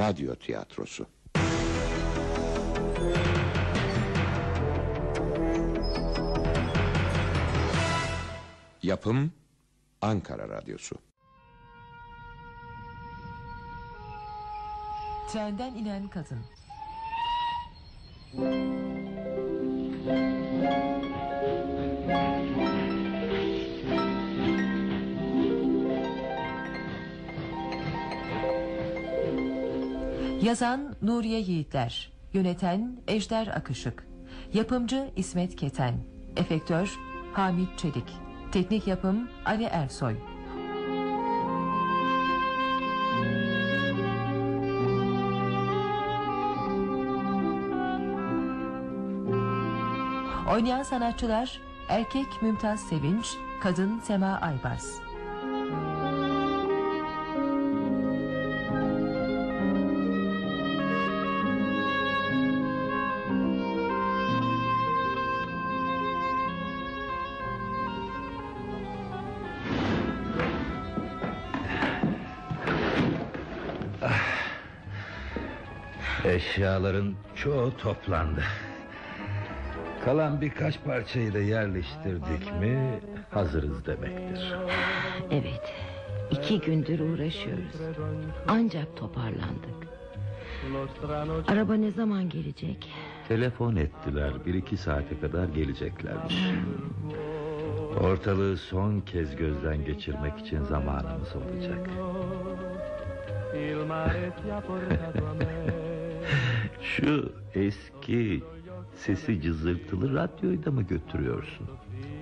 radyo tiyatrosu. Yapım Ankara Radyosu. Trenden inen kadın. Yazan Nuriye Yiğitler Yöneten Ejder Akışık Yapımcı İsmet Keten Efektör Hamit Çelik Teknik yapım Ali Ersoy. Oynayan sanatçılar Erkek Mümtaz Sevinç Kadın Sema Aybars Eşyaların çoğu toplandı. Kalan birkaç parçayı da yerleştirdik mi hazırız demektir. Evet. iki gündür uğraşıyoruz. Ancak toparlandık. Araba ne zaman gelecek? Telefon ettiler bir iki saate kadar geleceklermiş. Ortalığı son kez gözden geçirmek için zamanımız olacak. Şu eski sesi cızırtılı radyoyu da mı götürüyorsun?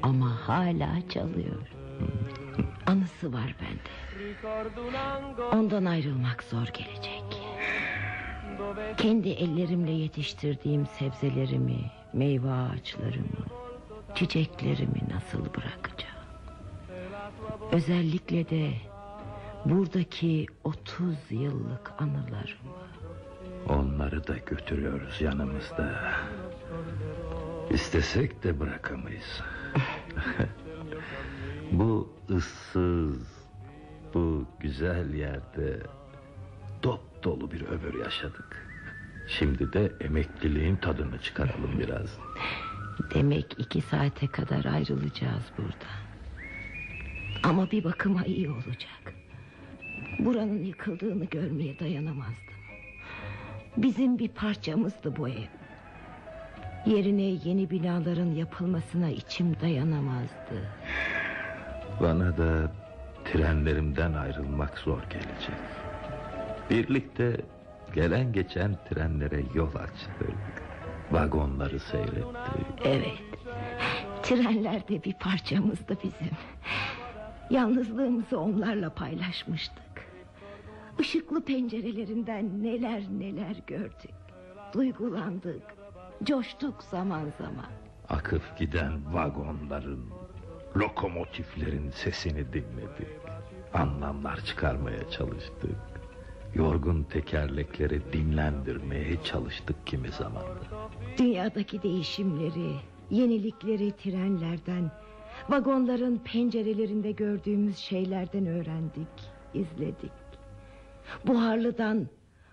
Ama hala çalıyor. Anısı var bende. Ondan ayrılmak zor gelecek. Kendi ellerimle yetiştirdiğim sebzelerimi, meyve ağaçlarımı, çiçeklerimi nasıl bırakacağım? Özellikle de buradaki 30 yıllık anılarımı. Onları da götürüyoruz yanımızda. İstesek de bırakamayız. bu ıssız, bu güzel yerde dop dolu bir ömür yaşadık. Şimdi de emekliliğin tadını çıkaralım biraz. Demek iki saate kadar ayrılacağız buradan. Ama bir bakıma iyi olacak. Buranın yıkıldığını görmeye dayanamazdım. Bizim bir parçamızdı bu ev. Yerine yeni binaların yapılmasına içim dayanamazdı. Bana da trenlerimden ayrılmak zor gelecek. Birlikte gelen geçen trenlere yol açtık. Vagonları seyrettik. Evet. Trenler de bir parçamızdı bizim. Yalnızlığımızı onlarla paylaşmıştık. Işıklı pencerelerinden neler neler gördük. Duygulandık. Coştuk zaman zaman. Akıp giden vagonların, lokomotiflerin sesini dinledik. Anlamlar çıkarmaya çalıştık. Yorgun tekerlekleri dinlendirmeye çalıştık kimi zaman. Dünyadaki değişimleri, yenilikleri trenlerden, vagonların pencerelerinde gördüğümüz şeylerden öğrendik, izledik. Buharlıdan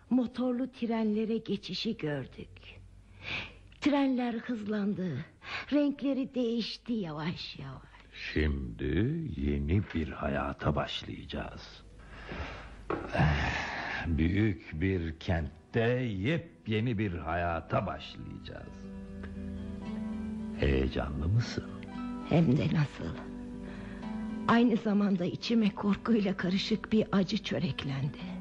motorlu trenlere geçişi gördük. Trenler hızlandı. Renkleri değişti yavaş yavaş. Şimdi yeni bir hayata başlayacağız. Büyük bir kentte yepyeni bir hayata başlayacağız. Heyecanlı mısın? Hem de nasıl. Aynı zamanda içime korkuyla karışık bir acı çöreklendi.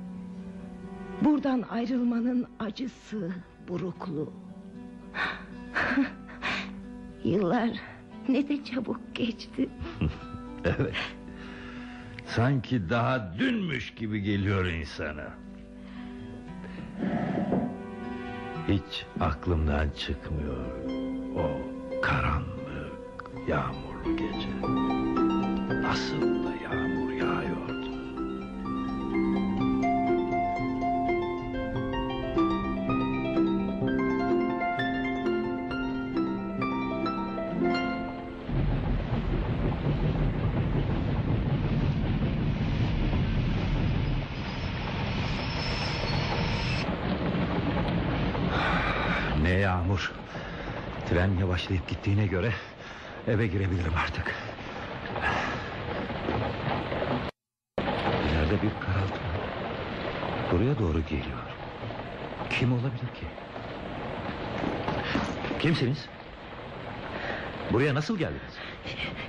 Buradan ayrılmanın acısı, burukluğu. Yıllar ne de çabuk geçti. evet. Sanki daha dünmüş gibi geliyor insana. Hiç aklımdan çıkmıyor o karanlık, yağmurlu gece. Nasıl da Tren yavaşlayıp gittiğine göre eve girebilirim artık. İleride bir karaltı. Buraya doğru geliyor. Kim olabilir ki? Kimsiniz? Buraya nasıl geldiniz?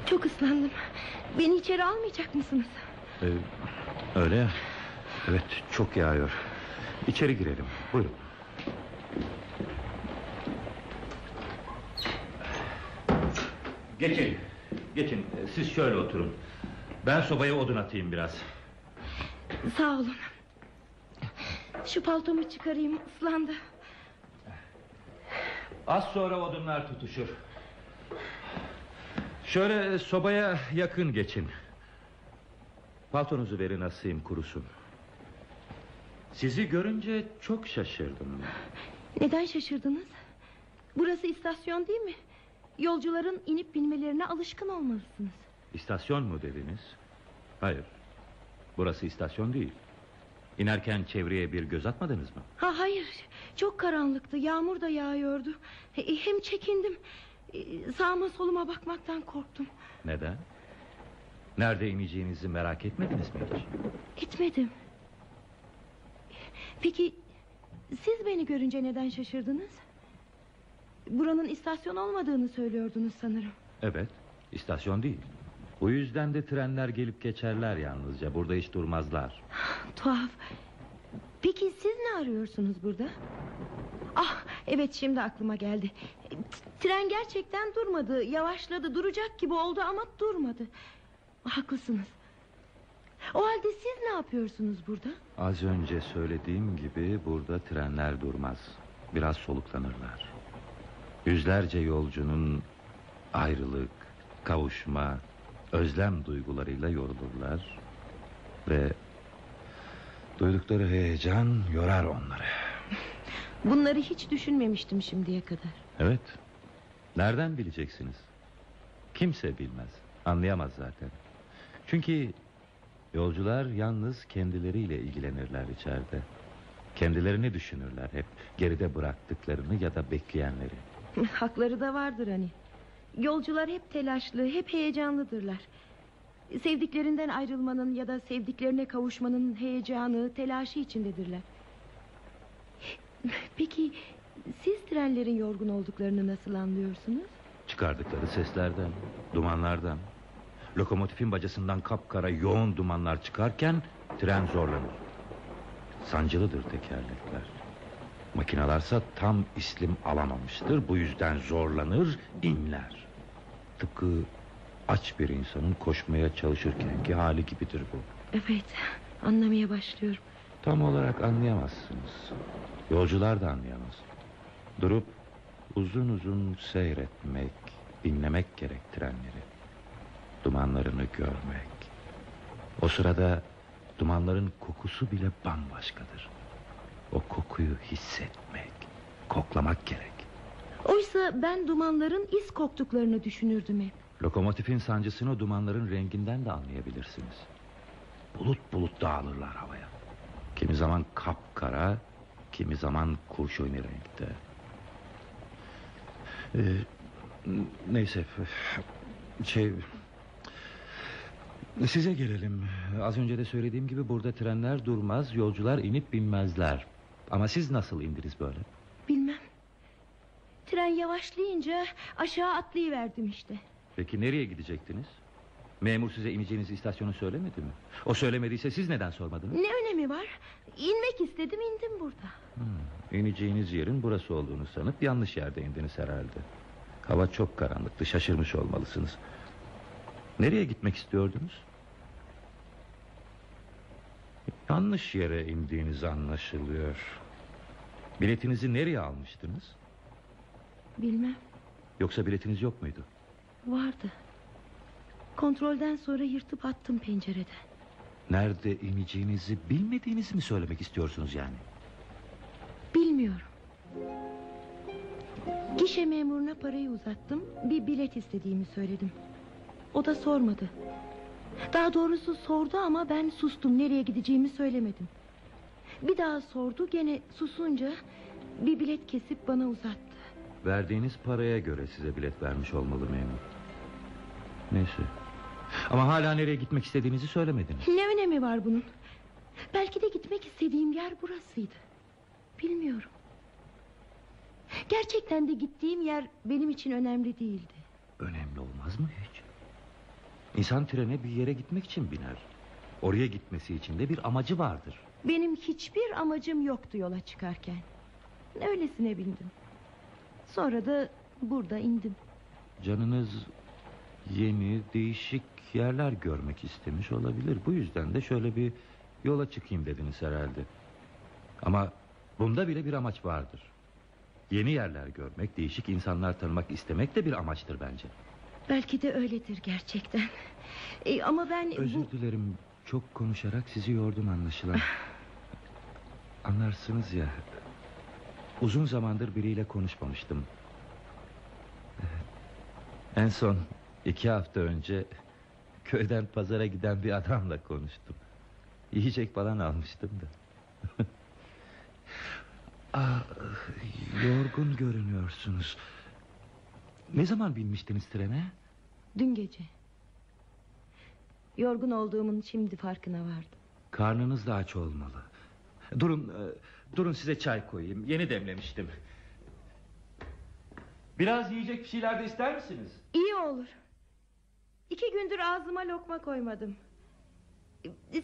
Çok ıslandım. Beni içeri almayacak mısınız? Ee, öyle ya. Evet çok yağıyor. İçeri girelim. Buyurun. Geçin. Geçin. Siz şöyle oturun. Ben sobaya odun atayım biraz. Sağ olun. Şu paltomu çıkarayım ıslandı. Az sonra odunlar tutuşur. Şöyle sobaya yakın geçin. Paltonuzu verin asayım kurusun. Sizi görünce çok şaşırdım. Neden şaşırdınız? Burası istasyon değil mi? Yolcuların inip binmelerine alışkın olmalısınız. İstasyon mu dediniz? Hayır. Burası istasyon değil. İnerken çevreye bir göz atmadınız mı? Ha hayır. Çok karanlıktı. Yağmur da yağıyordu. E, Hem çekindim. E, Sağıma soluma bakmaktan korktum. Neden? Nerede ineceğinizi merak etmediniz mi hiç? Etmedim. Peki siz beni görünce neden şaşırdınız? Buranın istasyon olmadığını söylüyordunuz sanırım. Evet, istasyon değil. Bu yüzden de trenler gelip geçerler yalnızca. Burada hiç durmazlar. Tuhaf. Peki siz ne arıyorsunuz burada? Ah evet şimdi aklıma geldi. Tren gerçekten durmadı. Yavaşladı duracak gibi oldu ama durmadı. Haklısınız. O halde siz ne yapıyorsunuz burada? Az önce söylediğim gibi burada trenler durmaz. Biraz soluklanırlar. Yüzlerce yolcunun ayrılık, kavuşma, özlem duygularıyla yorulurlar. Ve duydukları heyecan yorar onları. Bunları hiç düşünmemiştim şimdiye kadar. Evet. Nereden bileceksiniz? Kimse bilmez. Anlayamaz zaten. Çünkü yolcular yalnız kendileriyle ilgilenirler içeride. Kendilerini düşünürler hep. Geride bıraktıklarını ya da bekleyenleri. Hakları da vardır hani. Yolcular hep telaşlı, hep heyecanlıdırlar. Sevdiklerinden ayrılmanın ya da sevdiklerine kavuşmanın heyecanı, telaşı içindedirler. Peki siz trenlerin yorgun olduklarını nasıl anlıyorsunuz? Çıkardıkları seslerden, dumanlardan. Lokomotifin bacasından kapkara yoğun dumanlar çıkarken tren zorlanır. Sancılıdır tekerlekler. Makinalarsa tam islim alamamıştır. Bu yüzden zorlanır, inler. Tıpkı aç bir insanın koşmaya çalışırkenki hali gibidir bu. Evet, anlamaya başlıyorum. Tam olarak anlayamazsınız. Yolcular da anlayamaz. Durup uzun uzun seyretmek, dinlemek gerek trenleri. Dumanlarını görmek. O sırada dumanların kokusu bile bambaşkadır. O kokuyu hissetmek, koklamak gerek. Oysa ben dumanların iz koktuklarını düşünürdüm hep. Lokomotifin sancısını dumanların renginden de anlayabilirsiniz. Bulut bulut dağılırlar havaya. Kimi zaman kapkara, kimi zaman kurşuni renkte. Ee, neyse, şey... Size gelelim. Az önce de söylediğim gibi burada trenler durmaz, yolcular inip binmezler. Ama siz nasıl indiniz böyle? Bilmem. Tren yavaşlayınca aşağı atlayıverdim işte. Peki nereye gidecektiniz? Memur size ineceğiniz istasyonu söylemedi mi? O söylemediyse siz neden sormadınız? Ne önemi var? İnmek istedim indim burada. Hmm, ineceğiniz yerin burası olduğunu sanıp yanlış yerde indiniz herhalde. Hava çok karanlıktı şaşırmış olmalısınız. Nereye gitmek istiyordunuz? Yanlış yere indiğiniz anlaşılıyor. Biletinizi nereye almıştınız? Bilmem Yoksa biletiniz yok muydu? vardı. Kontrolden sonra yırtıp attım pencereden. Nerede ineceğinizi bilmediğinizi mi söylemek istiyorsunuz yani? Bilmiyorum. Gişe memuruna parayı uzattım. Bir bilet istediğimi söyledim. O da sormadı. Daha doğrusu sordu ama ben sustum. Nereye gideceğimi söylemedim. Bir daha sordu gene susunca bir bilet kesip bana uzattı. Verdiğiniz paraya göre size bilet vermiş olmalı memur. Neyse. Ama hala nereye gitmek istediğinizi söylemediniz. Ne önemi var bunun? Belki de gitmek istediğim yer burasıydı. Bilmiyorum. Gerçekten de gittiğim yer benim için önemli değildi. Önemli olmaz mı hiç? İnsan trene bir yere gitmek için biner. Oraya gitmesi için de bir amacı vardır. Benim hiçbir amacım yoktu yola çıkarken. Öylesine bindim. Sonra da burada indim. Canınız yeni, değişik yerler görmek istemiş olabilir. Bu yüzden de şöyle bir yola çıkayım dediniz herhalde. Ama bunda bile bir amaç vardır. Yeni yerler görmek, değişik insanlar tanımak istemek de bir amaçtır bence. Belki de öyledir gerçekten. E, ama ben Özür bu... dilerim. Çok konuşarak sizi yordum anlaşılan. Anlarsınız ya. Uzun zamandır biriyle konuşmamıştım. En son iki hafta önce köyden pazara giden bir adamla konuştum. Yiyecek falan almıştım da. ah, yorgun görünüyorsunuz. Ne zaman binmiştiniz trene? Dün gece. Yorgun olduğumun şimdi farkına vardım. Karnınız da aç olmalı. Durun, e, durun size çay koyayım. Yeni demlemiştim. Biraz yiyecek bir şeyler de ister misiniz? İyi olur. İki gündür ağzıma lokma koymadım.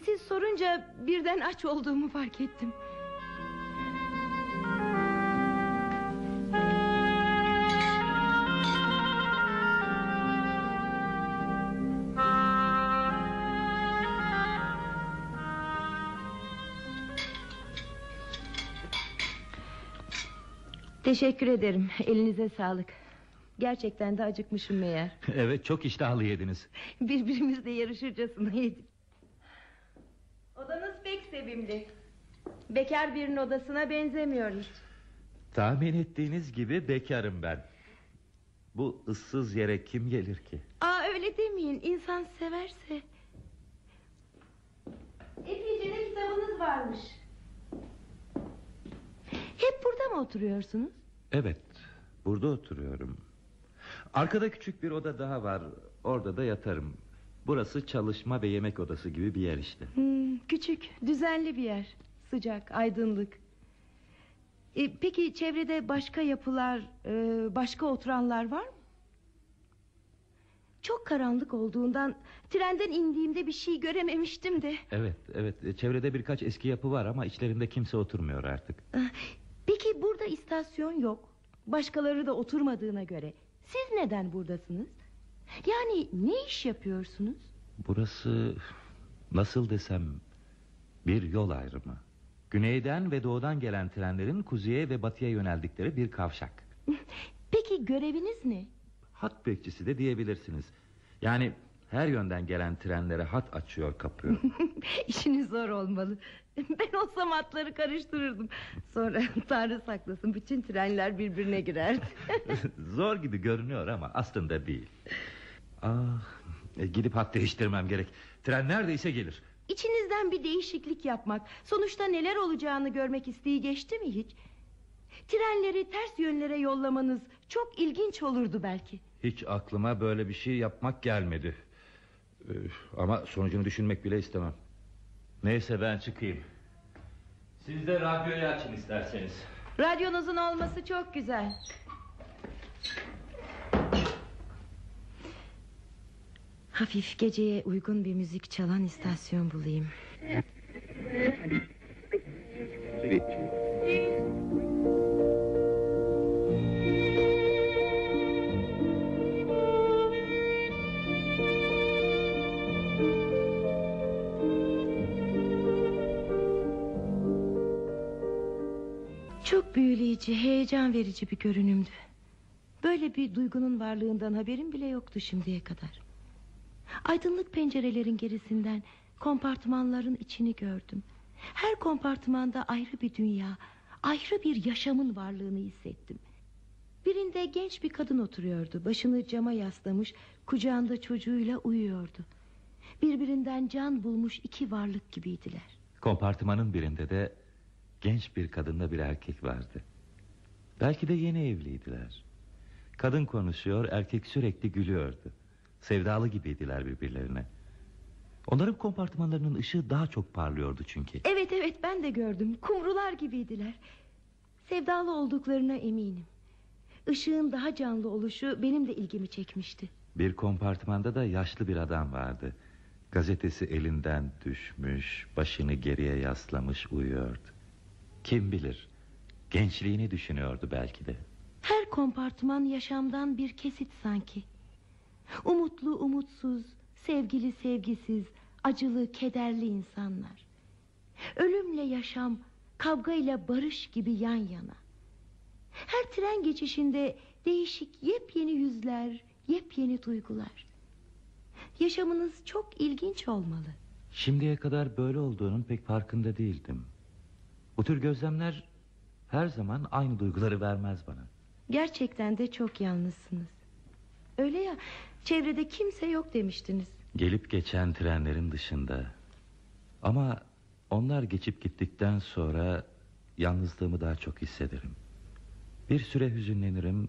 Siz sorunca birden aç olduğumu fark ettim. Teşekkür ederim. Elinize sağlık. Gerçekten de acıkmışım meğer. evet, çok iştahlı yediniz. Birbirimizle yarışırcasına yedik. Odanız pek sevimli. Bekar birinin odasına benzemiyor hiç. Tahmin ettiğiniz gibi bekarım ben. Bu ıssız yere kim gelir ki? Aa öyle demeyin. İnsan severse. Epeyce de kitabınız varmış. Hep burada mı oturuyorsunuz? Evet, burada oturuyorum. Arkada küçük bir oda daha var. Orada da yatarım. Burası çalışma ve yemek odası gibi bir yer işte. Hmm, küçük, düzenli bir yer. Sıcak, aydınlık. E, peki çevrede başka yapılar, e, başka oturanlar var mı? Çok karanlık olduğundan trenden indiğimde bir şey görememiştim de. Evet, evet. E, Çevrede birkaç eski yapı var ama içlerinde kimse oturmuyor artık. Peki burada istasyon yok. Başkaları da oturmadığına göre. Siz neden buradasınız? Yani ne iş yapıyorsunuz? Burası nasıl desem bir yol ayrımı. Güneyden ve doğudan gelen trenlerin kuzeye ve batıya yöneldikleri bir kavşak. Peki göreviniz ne? Hat bekçisi de diyebilirsiniz. Yani her yönden gelen trenlere hat açıyor kapıyor. İşiniz zor olmalı. Ben olsam atları karıştırırdım. Sonra Tanrı saklasın bütün trenler birbirine girerdi. Zor gibi görünüyor ama aslında değil. Ah, e, gidip hat değiştirmem gerek. Tren neredeyse gelir. İçinizden bir değişiklik yapmak, sonuçta neler olacağını görmek isteği geçti mi hiç? Trenleri ters yönlere yollamanız çok ilginç olurdu belki. Hiç aklıma böyle bir şey yapmak gelmedi. Ama sonucunu düşünmek bile istemem. Neyse ben çıkayım. Siz de radyoyu açın isterseniz. Radyonuzun olması çok güzel. Hafif geceye uygun bir müzik çalan istasyon bulayım. Büyüleyici, heyecan verici bir görünümdü. Böyle bir duygunun varlığından haberim bile yoktu şimdiye kadar. Aydınlık pencerelerin gerisinden kompartımanların içini gördüm. Her kompartımanda ayrı bir dünya, ayrı bir yaşamın varlığını hissettim. Birinde genç bir kadın oturuyordu. Başını cama yaslamış, kucağında çocuğuyla uyuyordu. Birbirinden can bulmuş iki varlık gibiydiler. Kompartımanın birinde de genç bir kadınla bir erkek vardı. Belki de yeni evliydiler. Kadın konuşuyor, erkek sürekli gülüyordu. Sevdalı gibiydiler birbirlerine. Onların kompartımanlarının ışığı daha çok parlıyordu çünkü. Evet evet ben de gördüm. Kumrular gibiydiler. Sevdalı olduklarına eminim. Işığın daha canlı oluşu benim de ilgimi çekmişti. Bir kompartmanda da yaşlı bir adam vardı. Gazetesi elinden düşmüş, başını geriye yaslamış uyuyordu. Kim bilir, gençliğini düşünüyordu belki de. Her kompartıman yaşamdan bir kesit sanki. Umutlu umutsuz, sevgili sevgisiz, acılı kederli insanlar. Ölümle yaşam, kavgayla barış gibi yan yana. Her tren geçişinde değişik yepyeni yüzler, yepyeni duygular. Yaşamınız çok ilginç olmalı. Şimdiye kadar böyle olduğunun pek farkında değildim. Bu tür gözlemler her zaman aynı duyguları vermez bana. Gerçekten de çok yalnızsınız. Öyle ya, çevrede kimse yok demiştiniz. Gelip geçen trenlerin dışında. Ama onlar geçip gittikten sonra yalnızlığımı daha çok hissederim. Bir süre hüzünlenirim,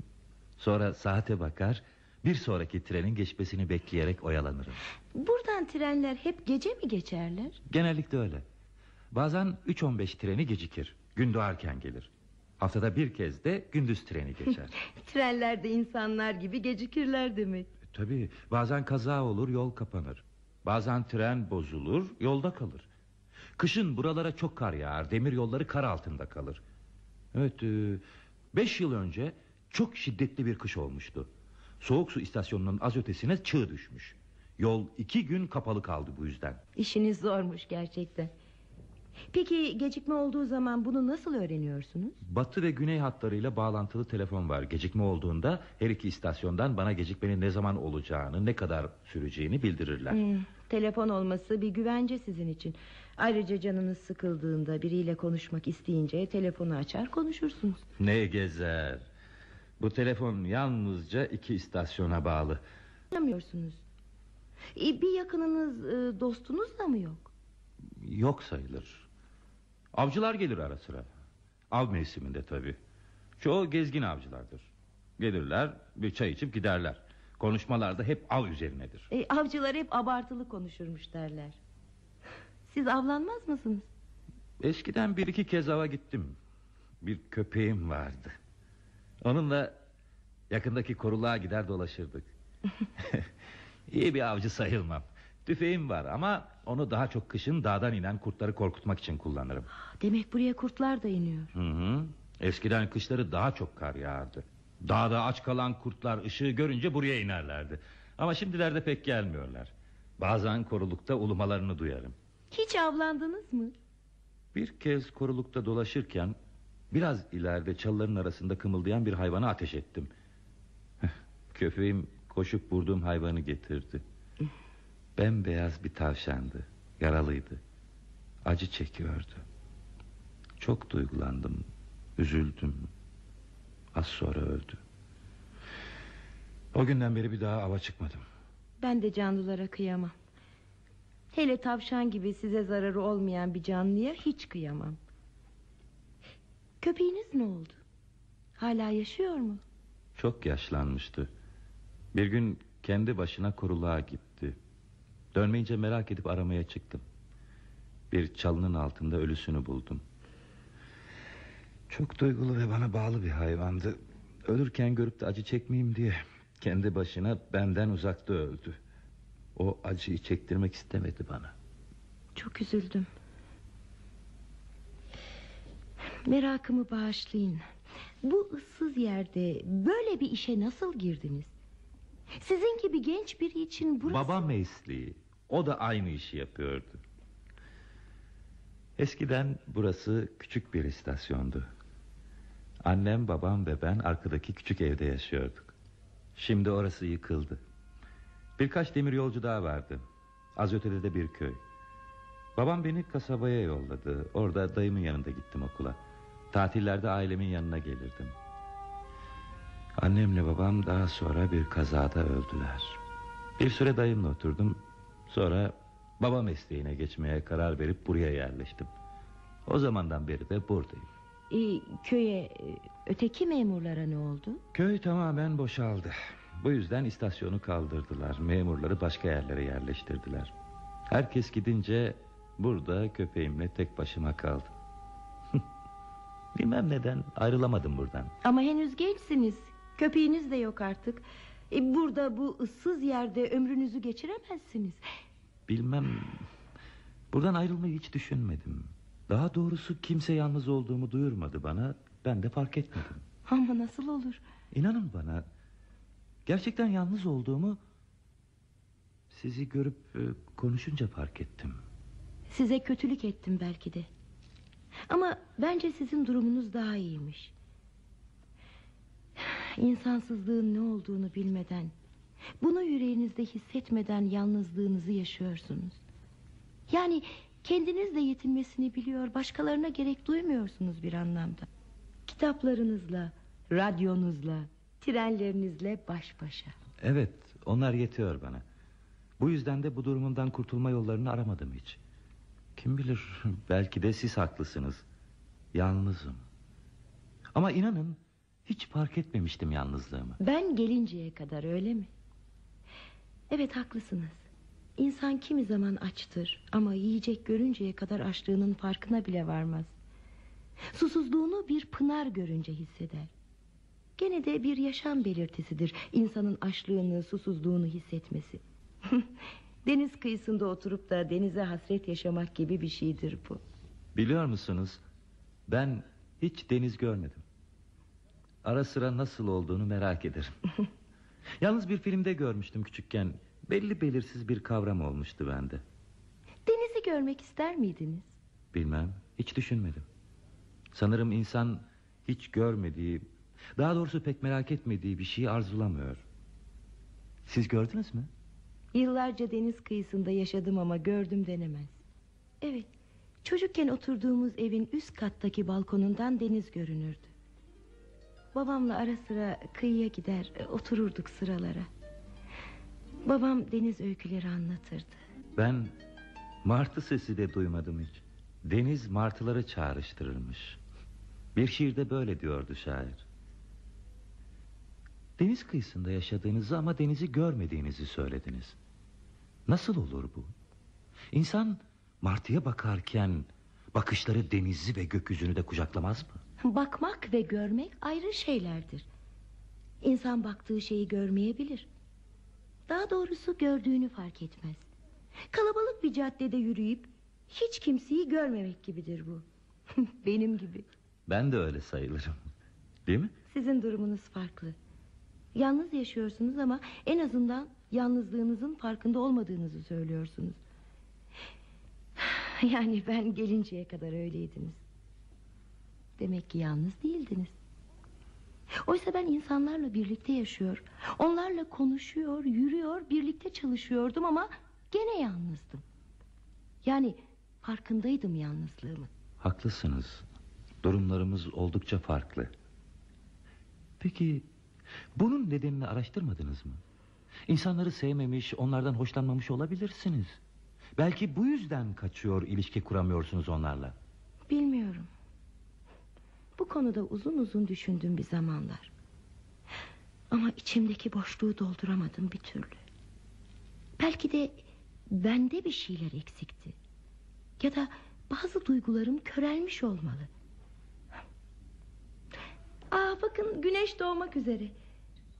sonra saate bakar, bir sonraki trenin geçmesini bekleyerek oyalanırım. Buradan trenler hep gece mi geçerler? Genellikle öyle. Bazen 3.15 treni gecikir. Gün doğarken gelir. Haftada bir kez de gündüz treni geçer. Trenlerde insanlar gibi gecikirler demek. E, Tabii bazen kaza olur yol kapanır. Bazen tren bozulur yolda kalır. Kışın buralara çok kar yağar demir yolları kar altında kalır. Evet e, beş yıl önce çok şiddetli bir kış olmuştu. Soğuk su istasyonunun az ötesine çığ düşmüş. Yol iki gün kapalı kaldı bu yüzden. İşiniz zormuş gerçekten. Peki gecikme olduğu zaman bunu nasıl öğreniyorsunuz? Batı ve güney hatlarıyla bağlantılı telefon var. Gecikme olduğunda her iki istasyondan bana gecikmenin ne zaman olacağını, ne kadar süreceğini bildirirler. Hmm, telefon olması bir güvence sizin için. Ayrıca canınız sıkıldığında biriyle konuşmak isteyince telefonu açar konuşursunuz. Ne gezer. Bu telefon yalnızca iki istasyona bağlı. Anlamıyorsunuz. E, Bir yakınınız e, dostunuz da mı yok? Yok sayılır. Avcılar gelir ara sıra. Av mevsiminde tabii. Çoğu gezgin avcılardır. Gelirler bir çay içip giderler. Konuşmalarda hep av üzerinedir. E, avcılar hep abartılı konuşurmuş derler. Siz avlanmaz mısınız? Eskiden bir iki kez ava gittim. Bir köpeğim vardı. Onunla yakındaki koruluğa gider dolaşırdık. İyi bir avcı sayılmam. Tüfeğim var ama onu daha çok kışın dağdan inen kurtları korkutmak için kullanırım. Demek buraya kurtlar da iniyor. Hı hı. Eskiden kışları daha çok kar yağardı. Dağda aç kalan kurtlar ışığı görünce buraya inerlerdi. Ama şimdilerde pek gelmiyorlar. Bazen korulukta ulumalarını duyarım. Hiç avlandınız mı? Bir kez korulukta dolaşırken biraz ileride çalıların arasında kımıldayan bir hayvana ateş ettim. Köpeğim koşup vurduğum hayvanı getirdi. Bembeyaz bir tavşandı. Yaralıydı. Acı çekiyordu. Çok duygulandım. Üzüldüm. Az sonra öldü. O günden beri bir daha ava çıkmadım. Ben de canlılara kıyamam. Hele tavşan gibi size zararı olmayan bir canlıya hiç kıyamam. Köpeğiniz ne oldu? Hala yaşıyor mu? Çok yaşlanmıştı. Bir gün kendi başına koruluğa gitti. Dönmeyince merak edip aramaya çıktım. Bir çalının altında ölüsünü buldum. Çok duygulu ve bana bağlı bir hayvandı. Ölürken görüp de acı çekmeyeyim diye kendi başına benden uzakta öldü. O acıyı çektirmek istemedi bana. Çok üzüldüm. Merakımı bağışlayın. Bu ıssız yerde böyle bir işe nasıl girdiniz? Sizin gibi genç biri için burası... Baba mesleği. O da aynı işi yapıyordu. Eskiden burası küçük bir istasyondu. Annem, babam ve ben arkadaki küçük evde yaşıyorduk. Şimdi orası yıkıldı. Birkaç demir yolcu daha vardı. Az ötede de bir köy. Babam beni kasabaya yolladı. Orada dayımın yanında gittim okula. Tatillerde ailemin yanına gelirdim. Annemle babam daha sonra bir kazada öldüler. Bir süre dayımla oturdum. Sonra baba mesleğine geçmeye karar verip buraya yerleştim. O zamandan beri de buradayım. e, köye e, öteki memurlara ne oldu? Köy tamamen boşaldı. Bu yüzden istasyonu kaldırdılar. Memurları başka yerlere yerleştirdiler. Herkes gidince burada köpeğimle tek başıma kaldım. Bilmem neden ayrılamadım buradan. Ama henüz gençsiniz. Köpeğiniz de yok artık. E, burada bu ıssız yerde ömrünüzü geçiremezsiniz. Bilmem... Buradan ayrılmayı hiç düşünmedim. Daha doğrusu kimse yalnız olduğumu duyurmadı bana. Ben de fark etmedim. Ama nasıl olur? İnanın bana gerçekten yalnız olduğumu sizi görüp e, konuşunca fark ettim. Size kötülük ettim belki de. Ama bence sizin durumunuz daha iyiymiş. İnsansızlığın ne olduğunu bilmeden, bunu yüreğinizde hissetmeden yalnızlığınızı yaşıyorsunuz. Yani kendinizle yetinmesini biliyor, başkalarına gerek duymuyorsunuz bir anlamda. Kitaplarınızla, radyonuzla, trenlerinizle baş başa. Evet onlar yetiyor bana. Bu yüzden de bu durumumdan kurtulma yollarını aramadım hiç. Kim bilir belki de siz haklısınız. Yalnızım. Ama inanın hiç fark etmemiştim yalnızlığımı. Ben gelinceye kadar öyle mi? Evet haklısınız. İnsan kimi zaman açtır ama yiyecek görünceye kadar açlığının farkına bile varmaz. Susuzluğunu bir pınar görünce hisseder. Gene de bir yaşam belirtisidir insanın açlığını, susuzluğunu hissetmesi. Deniz kıyısında oturup da denize hasret yaşamak gibi bir şeydir bu. Biliyor musunuz ben hiç deniz görmedim. Ara sıra nasıl olduğunu merak ederim. Yalnız bir filmde görmüştüm küçükken. Belli belirsiz bir kavram olmuştu bende. Denizi görmek ister miydiniz? Bilmem hiç düşünmedim. Sanırım insan hiç görmediği daha doğrusu pek merak etmediği bir şeyi arzulamıyor. Siz gördünüz mü? Yıllarca deniz kıyısında yaşadım ama gördüm denemez. Evet, çocukken oturduğumuz evin üst kattaki balkonundan deniz görünürdü. Babamla ara sıra kıyıya gider, e, otururduk sıralara. Babam deniz öyküleri anlatırdı. Ben martı sesi de duymadım hiç. Deniz martıları çağrıştırırmış. Bir şiirde böyle diyordu şair. Deniz kıyısında yaşadığınızı ama denizi görmediğinizi söylediniz. Nasıl olur bu? İnsan martıya bakarken bakışları denizi ve gökyüzünü de kucaklamaz mı? Bakmak ve görmek ayrı şeylerdir. İnsan baktığı şeyi görmeyebilir. Daha doğrusu gördüğünü fark etmez. Kalabalık bir caddede yürüyüp hiç kimseyi görmemek gibidir bu. Benim gibi. Ben de öyle sayılırım. Değil mi? Sizin durumunuz farklı. Yalnız yaşıyorsunuz ama en azından yalnızlığınızın farkında olmadığınızı söylüyorsunuz. Yani ben gelinceye kadar öyleydiniz. Demek ki yalnız değildiniz. Oysa ben insanlarla birlikte yaşıyor, onlarla konuşuyor, yürüyor, birlikte çalışıyordum ama gene yalnızdım. Yani farkındaydım yalnızlığımın. Haklısınız. Durumlarımız oldukça farklı. Peki bunun nedenini araştırmadınız mı? İnsanları sevmemiş, onlardan hoşlanmamış olabilirsiniz. Belki bu yüzden kaçıyor, ilişki kuramıyorsunuz onlarla. Konuda uzun uzun düşündüm bir zamanlar. Ama içimdeki boşluğu dolduramadım bir türlü. Belki de bende bir şeyler eksikti. Ya da bazı duygularım körelmiş olmalı. Aa bakın güneş doğmak üzere.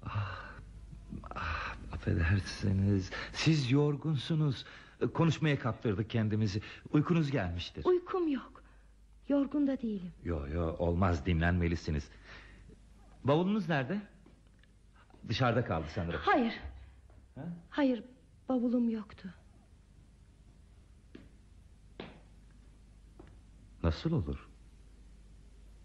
Ah, affedersiniz. Siz yorgunsunuz. Konuşmaya kaptırdık kendimizi. Uykunuz gelmiştir. Uykum yok. Yorgun da değilim. Yo yo olmaz dinlenmelisiniz. Bavulunuz nerede? Dışarıda kaldı sanırım. Hayır. Ha? Hayır bavulum yoktu. Nasıl olur?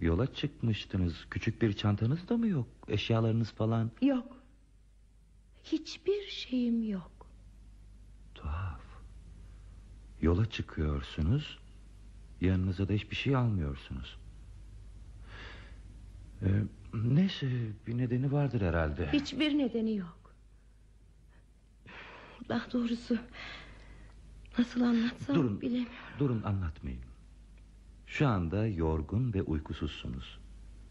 Yola çıkmıştınız. Küçük bir çantanız da mı yok? Eşyalarınız falan. Yok. Hiçbir şeyim yok. Tuhaf. Yola çıkıyorsunuz. Yanınıza da hiçbir şey almıyorsunuz. Ee, neyse bir nedeni vardır herhalde. Hiçbir nedeni yok. Daha doğrusu nasıl anlatsam Durun. bilemiyorum. Durun anlatmayın. Şu anda yorgun ve uykusuzsunuz.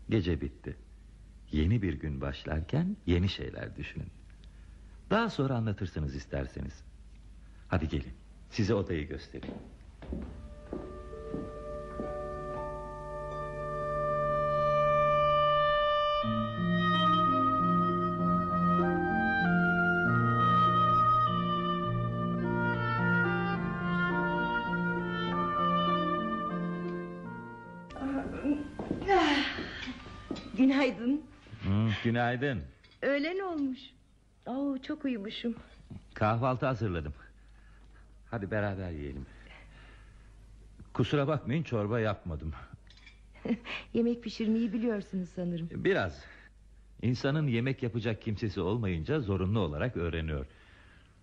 Gece bitti. Yeni bir gün başlarken yeni şeyler düşünün. Daha sonra anlatırsınız isterseniz. Hadi gelin. Size odayı göstereyim. Günaydın. Hı, günaydın. Öğlen olmuş. Oo, çok uyumuşum. Kahvaltı hazırladım. Hadi beraber yiyelim. Kusura bakmayın çorba yapmadım. Yemek pişirmeyi biliyorsunuz sanırım. Biraz. İnsanın yemek yapacak kimsesi olmayınca zorunlu olarak öğreniyor.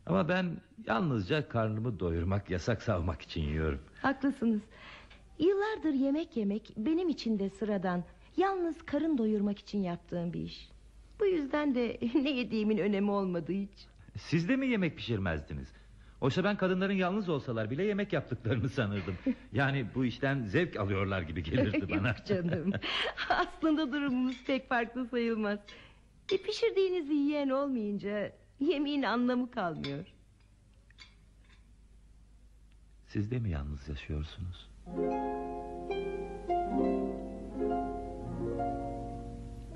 Ama ben yalnızca karnımı doyurmak, yasak savmak için yiyorum. Haklısınız. Yıllardır yemek yemek benim için de sıradan, yalnız karın doyurmak için yaptığım bir iş. Bu yüzden de ne yediğimin önemi olmadı hiç. Siz de mi yemek pişirmezdiniz? Oysa ben kadınların yalnız olsalar bile yemek yaptıklarını sanırdım. Yani bu işten zevk alıyorlar gibi gelirdi bana. Yok canım. Aslında durumumuz pek farklı sayılmaz. E, pişirdiğinizi yiyen olmayınca yemeğin anlamı kalmıyor. Siz de mi yalnız yaşıyorsunuz?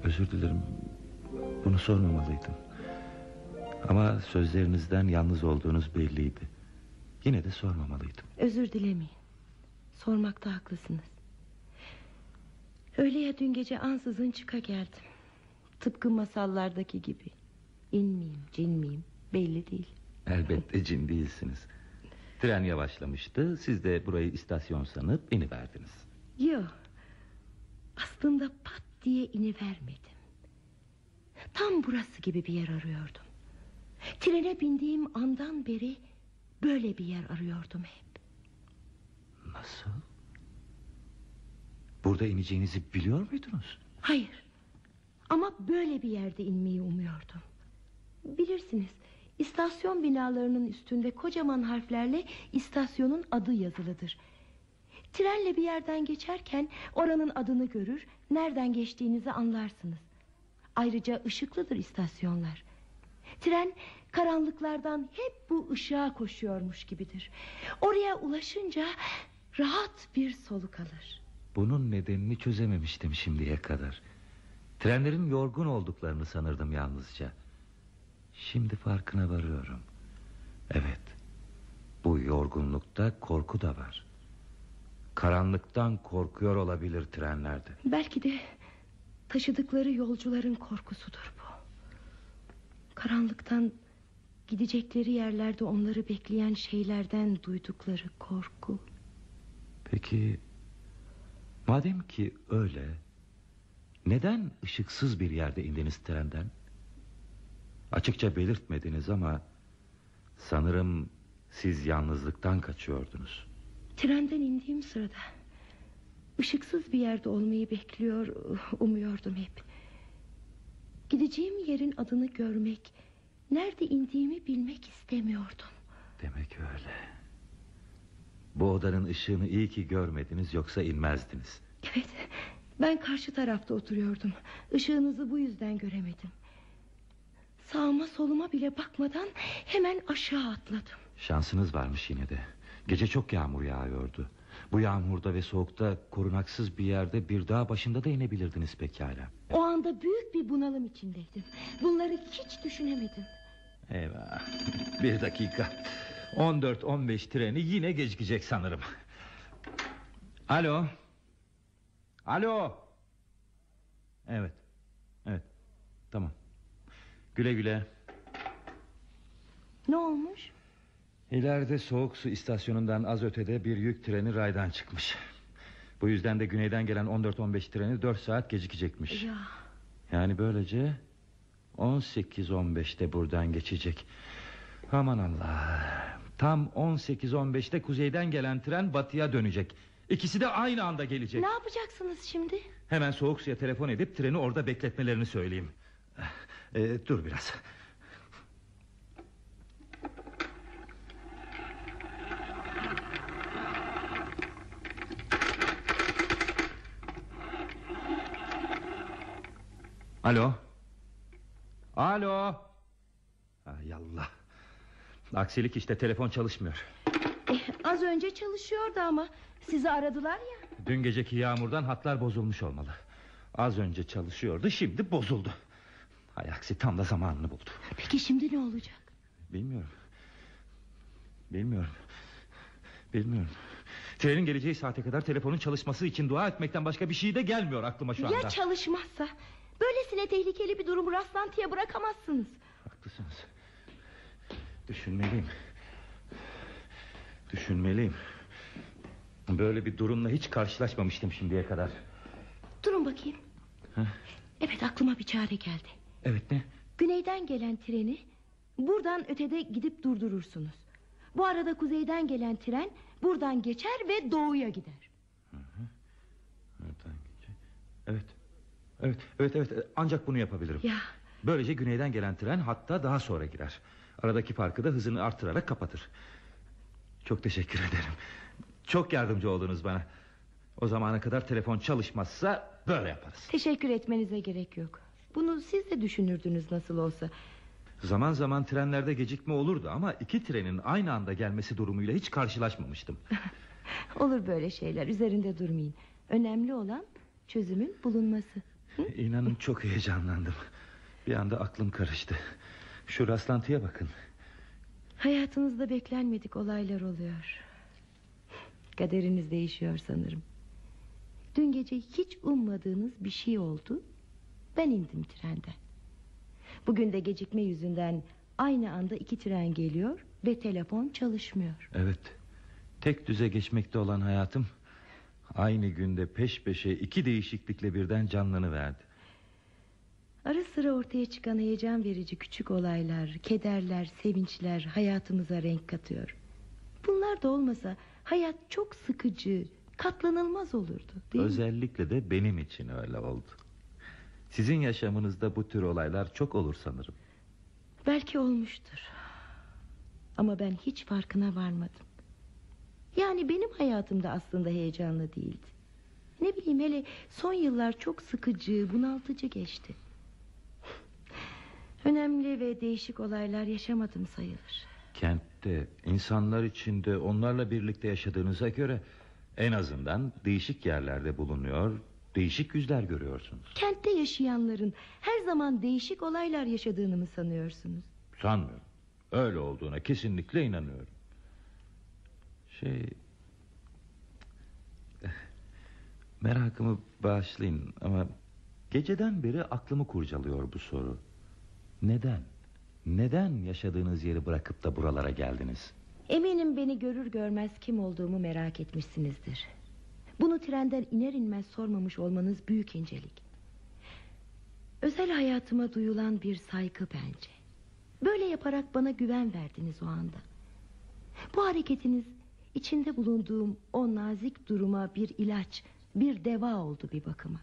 Özür dilerim. Bunu sormamalıydım. Ama sözlerinizden yalnız olduğunuz belliydi. Yine de sormamalıydım. Özür dilemeyin. Sormakta haklısınız. Öyle ya dün gece ansızın çıka geldim. Tıpkı masallardaki gibi. İn miyim, cin miyim belli değil. Elbette cin değilsiniz. Tren yavaşlamıştı. Siz de burayı istasyon sanıp iniverdiniz. Yok. Aslında pat diye inivermedim. Tam burası gibi bir yer arıyordum. Trene bindiğim andan beri böyle bir yer arıyordum hep. Nasıl? Burada ineceğinizi biliyor muydunuz? Hayır. Ama böyle bir yerde inmeyi umuyordum. Bilirsiniz, istasyon binalarının üstünde kocaman harflerle istasyonun adı yazılıdır. Trenle bir yerden geçerken oranın adını görür, nereden geçtiğinizi anlarsınız. Ayrıca ışıklıdır istasyonlar. Tren karanlıklardan hep bu ışığa koşuyormuş gibidir. Oraya ulaşınca rahat bir soluk alır. Bunun nedenini çözememiştim şimdiye kadar. Trenlerin yorgun olduklarını sanırdım yalnızca. Şimdi farkına varıyorum. Evet. Bu yorgunlukta korku da var. Karanlıktan korkuyor olabilir trenlerde. Belki de taşıdıkları yolcuların korkusudur bu. Karanlıktan gidecekleri yerlerde onları bekleyen şeylerden duydukları korku. Peki madem ki öyle neden ışıksız bir yerde indiniz trenden? Açıkça belirtmediniz ama sanırım siz yalnızlıktan kaçıyordunuz. Trenden indiğim sırada ışıksız bir yerde olmayı bekliyor, umuyordum hep. Gideceğim yerin adını görmek, nerede indiğimi bilmek istemiyordum. Demek öyle. Bu odanın ışığını iyi ki görmediniz yoksa inmezdiniz. Evet, ben karşı tarafta oturuyordum. Işığınızı bu yüzden göremedim. Sağıma soluma bile bakmadan hemen aşağı atladım. Şansınız varmış yine de. Gece çok yağmur yağıyordu. Bu yağmurda ve soğukta korunaksız bir yerde bir dağ başında da inebilirdiniz pekala. O anda büyük bir bunalım içindeydim. Bunları hiç düşünemedim. Eyvah. Bir dakika. 14-15 treni yine gecikecek sanırım. Alo. Alo. Evet. Evet. Tamam. Güle güle. Ne olmuş? İleride soğuk su istasyonundan az ötede bir yük treni raydan çıkmış. Bu yüzden de güneyden gelen 14-15 treni 4 saat gecikecekmiş. Ya Yani böylece 18-15'te buradan geçecek. Aman Allah. Tam 18-15'te kuzeyden gelen tren batıya dönecek. İkisi de aynı anda gelecek. ne yapacaksınız şimdi? Hemen soğuk suya telefon edip treni orada bekletmelerini söyleyeyim. Ee, dur biraz. Alo. Alo. Ay Allah. Aksilik işte telefon çalışmıyor. Eh, az önce çalışıyordu ama sizi aradılar ya. Dün geceki yağmurdan hatlar bozulmuş olmalı. Az önce çalışıyordu şimdi bozuldu. Hay aksi tam da zamanını buldu. Peki şimdi ne olacak? Bilmiyorum. Bilmiyorum. Bilmiyorum. Trenin geleceği saate kadar telefonun çalışması için dua etmekten başka bir şey de gelmiyor aklıma şu anda. Ya çalışmazsa? Böylesine tehlikeli bir durumu rastlantıya bırakamazsınız. Haklısınız. Düşünmeliyim. Düşünmeliyim. Böyle bir durumla hiç karşılaşmamıştım şimdiye kadar. Durun bakayım. Heh. Evet aklıma bir çare geldi. Evet ne? Güneyden gelen treni buradan ötede gidip durdurursunuz. Bu arada kuzeyden gelen tren buradan geçer ve doğuya gider. Evet. Evet, evet, evet. Ancak bunu yapabilirim. Ya Böylece güneyden gelen tren hatta daha sonra girer. Aradaki farkı da hızını artırarak kapatır. Çok teşekkür ederim. Çok yardımcı oldunuz bana. O zamana kadar telefon çalışmazsa böyle yaparız. teşekkür etmenize gerek yok. Bunu siz de düşünürdünüz nasıl olsa. Zaman zaman trenlerde gecikme olurdu ama iki trenin aynı anda gelmesi durumuyla hiç karşılaşmamıştım. Olur böyle şeyler üzerinde durmayın. Önemli olan çözümün bulunması. İnanın çok heyecanlandım. Bir anda aklım karıştı. Şu rastlantıya bakın. Hayatınızda beklenmedik olaylar oluyor. Kaderiniz değişiyor sanırım. Dün gece hiç ummadığınız bir şey oldu. Ben indim trenden. Bugün de gecikme yüzünden aynı anda iki tren geliyor ve telefon çalışmıyor. Evet. Tek düze geçmekte olan hayatım aynı günde peş peşe iki değişiklikle birden canlanıverdi. Ara sıra ortaya çıkan heyecan verici küçük olaylar, kederler, sevinçler hayatımıza renk katıyor. Bunlar da olmasa hayat çok sıkıcı, katlanılmaz olurdu. Değil mi? Özellikle de benim için öyle oldu. Sizin yaşamınızda bu tür olaylar çok olur sanırım. Belki olmuştur. Ama ben hiç farkına varmadım. Yani benim hayatımda aslında heyecanlı değildi. Ne bileyim hele son yıllar çok sıkıcı, bunaltıcı geçti. Önemli ve değişik olaylar yaşamadım sayılır. Kentte, insanlar içinde onlarla birlikte yaşadığınıza göre en azından değişik yerlerde bulunuyor, değişik yüzler görüyorsunuz. Kentte yaşayanların her zaman değişik olaylar yaşadığını mı sanıyorsunuz? Sanmıyorum. Öyle olduğuna kesinlikle inanıyorum. Şey... Merakımı bağışlayın ama... Geceden beri aklımı kurcalıyor bu soru. Neden? Neden yaşadığınız yeri bırakıp da buralara geldiniz? Eminim beni görür görmez kim olduğumu merak etmişsinizdir. Bunu trenden iner inmez sormamış olmanız büyük incelik. Özel hayatıma duyulan bir saygı bence. Böyle yaparak bana güven verdiniz o anda. Bu hareketiniz içinde bulunduğum o nazik duruma bir ilaç, bir deva oldu bir bakıma.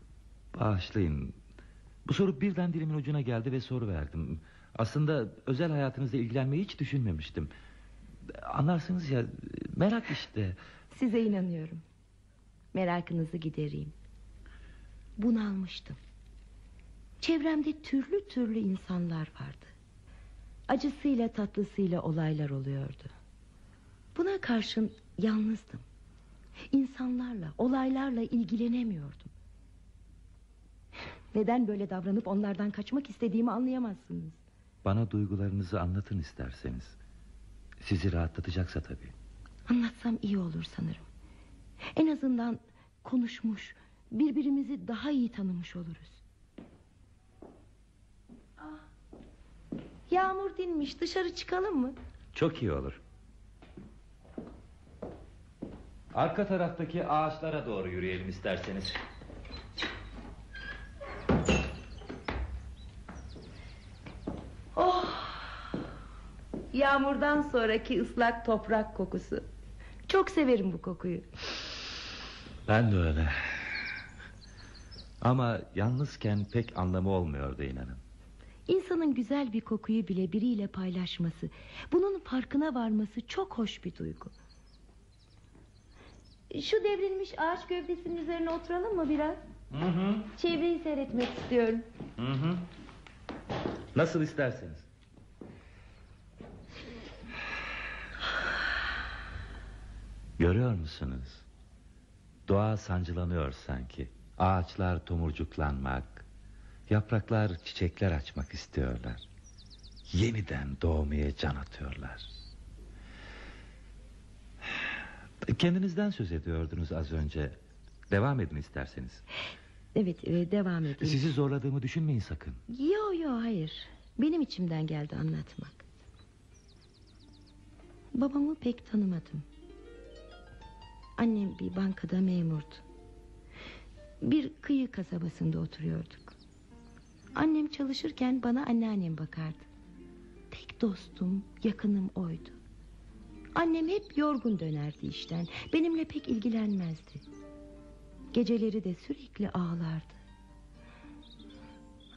Bağışlayın. Bu soru birden dilimin ucuna geldi ve soru verdim. Aslında özel hayatınızla ilgilenmeyi hiç düşünmemiştim. Anlarsınız ya merak işte. Size inanıyorum. Merakınızı gidereyim. Bunalmıştım. Çevremde türlü türlü insanlar vardı. Acısıyla tatlısıyla olaylar oluyordu. Buna karşın yalnızdım. İnsanlarla, olaylarla ilgilenemiyordum. Neden böyle davranıp onlardan kaçmak istediğimi anlayamazsınız. Bana duygularınızı anlatın isterseniz. Sizi rahatlatacaksa tabii. Anlatsam iyi olur sanırım. En azından konuşmuş, birbirimizi daha iyi tanımış oluruz. Ah, Yağmur dinmiş, dışarı çıkalım mı? Çok iyi olur. Arka taraftaki ağaçlara doğru yürüyelim isterseniz. Oh! Yağmurdan sonraki ıslak toprak kokusu. Çok severim bu kokuyu. Ben de öyle. Ama yalnızken pek anlamı olmuyordu inanın. İnsanın güzel bir kokuyu bile biriyle paylaşması, bunun farkına varması çok hoş bir duygu. Şu devrilmiş ağaç gövdesinin üzerine oturalım mı biraz? Hı hı. Çevreyi seyretmek istiyorum. Hı hı. Nasıl isterseniz. Görüyor musunuz? Doğa sancılanıyor sanki. Ağaçlar tomurcuklanmak, yapraklar çiçekler açmak istiyorlar. Yeniden doğmaya can atıyorlar. Kendinizden söz ediyordunuz az önce. Devam edin isterseniz. Evet e, devam edeyim. Sizi zorladığımı düşünmeyin sakın. Yo yo hayır. Benim içimden geldi anlatmak. Babamı pek tanımadım. Annem bir bankada memurdu. Bir kıyı kasabasında oturuyorduk. Annem çalışırken bana anneannem bakardı. Tek dostum, yakınım oydu. Annem hep yorgun dönerdi işten. Benimle pek ilgilenmezdi. Geceleri de sürekli ağlardı.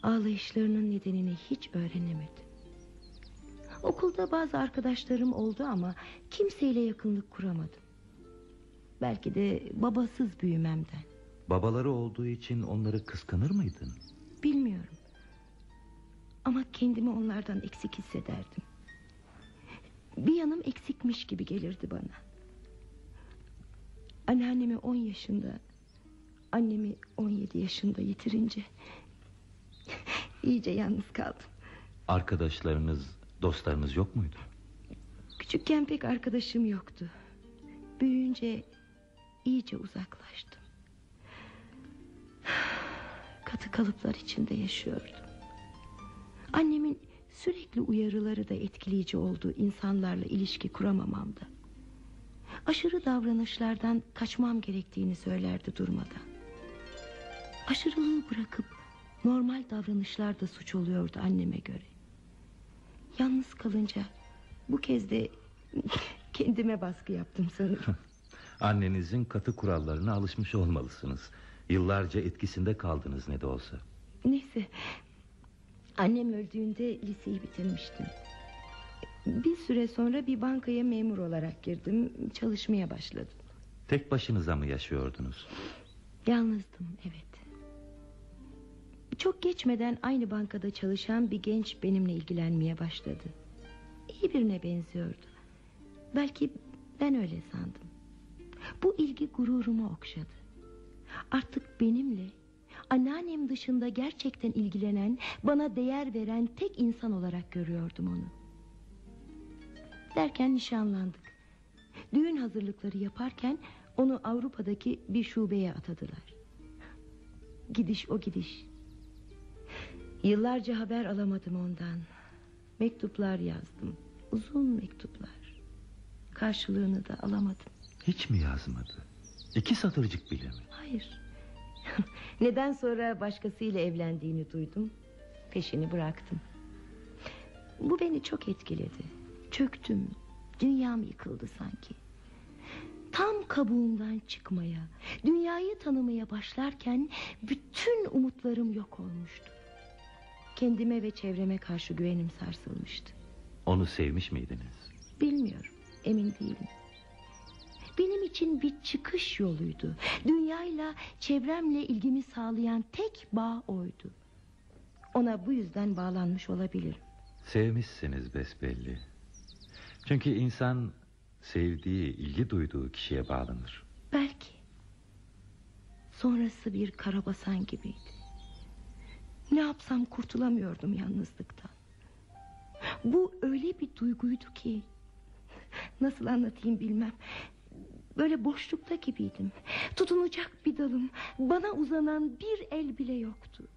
Ağlayışlarının nedenini hiç öğrenemedim. Okulda bazı arkadaşlarım oldu ama kimseyle yakınlık kuramadım. Belki de babasız büyümemden. Babaları olduğu için onları kıskanır mıydın? Bilmiyorum. Ama kendimi onlardan eksik hissederdim. Bir yanım eksikmiş gibi gelirdi bana. Anneannemi 10 yaşında, annemi 17 yaşında yitirince iyice yalnız kaldım. Arkadaşlarınız, dostlarınız yok muydu? Küçükken pek arkadaşım yoktu. Büyüyünce iyice uzaklaştım. Katı kalıplar içinde yaşıyordum. Annemin sürekli uyarıları da etkileyici olduğu insanlarla ilişki kuramamamda. Aşırı davranışlardan kaçmam gerektiğini söylerdi durmadan. Aşırılığı bırakıp normal davranışlar da suç oluyordu anneme göre. Yalnız kalınca bu kez de kendime baskı yaptım sanırım. Annenizin katı kurallarına alışmış olmalısınız. Yıllarca etkisinde kaldınız ne de olsa. Neyse Annem öldüğünde liseyi bitirmiştim. Bir süre sonra bir bankaya memur olarak girdim. Çalışmaya başladım. Tek başınıza mı yaşıyordunuz? Yalnızdım evet. Çok geçmeden aynı bankada çalışan bir genç benimle ilgilenmeye başladı. İyi birine benziyordu. Belki ben öyle sandım. Bu ilgi gururumu okşadı. Artık benimle Anneannem dışında gerçekten ilgilenen Bana değer veren tek insan olarak görüyordum onu. Derken nişanlandık. Düğün hazırlıkları yaparken Onu Avrupa'daki bir şubeye atadılar. Gidiş o gidiş. Yıllarca haber alamadım ondan. Mektuplar yazdım. Uzun mektuplar. Karşılığını da alamadım. Hiç mi yazmadı? İki satırcık bile mi? Hayır Neden sonra başkasıyla evlendiğini duydum. Peşini bıraktım. Bu beni çok etkiledi. Çöktüm. Dünyam yıkıldı sanki. Tam kabuğumdan çıkmaya Dünyayı tanımaya başlarken Bütün umutlarım yok olmuştu. Kendime ve çevreme karşı güvenim sarsılmıştı. Onu sevmiş miydiniz? Bilmiyorum. Emin değilim benim için bir çıkış yoluydu. Dünyayla, çevremle ilgimi sağlayan tek bağ oydu. Ona bu yüzden bağlanmış olabilirim. Sevmişsiniz besbelli. Çünkü insan sevdiği, ilgi duyduğu kişiye bağlanır. Belki. Sonrası bir karabasan gibiydi. Ne yapsam kurtulamıyordum yalnızlıktan. Bu öyle bir duyguydu ki... Nasıl anlatayım bilmem. Böyle boşlukta gibiydim. Tutunacak bir dalım, bana uzanan bir el bile yoktu.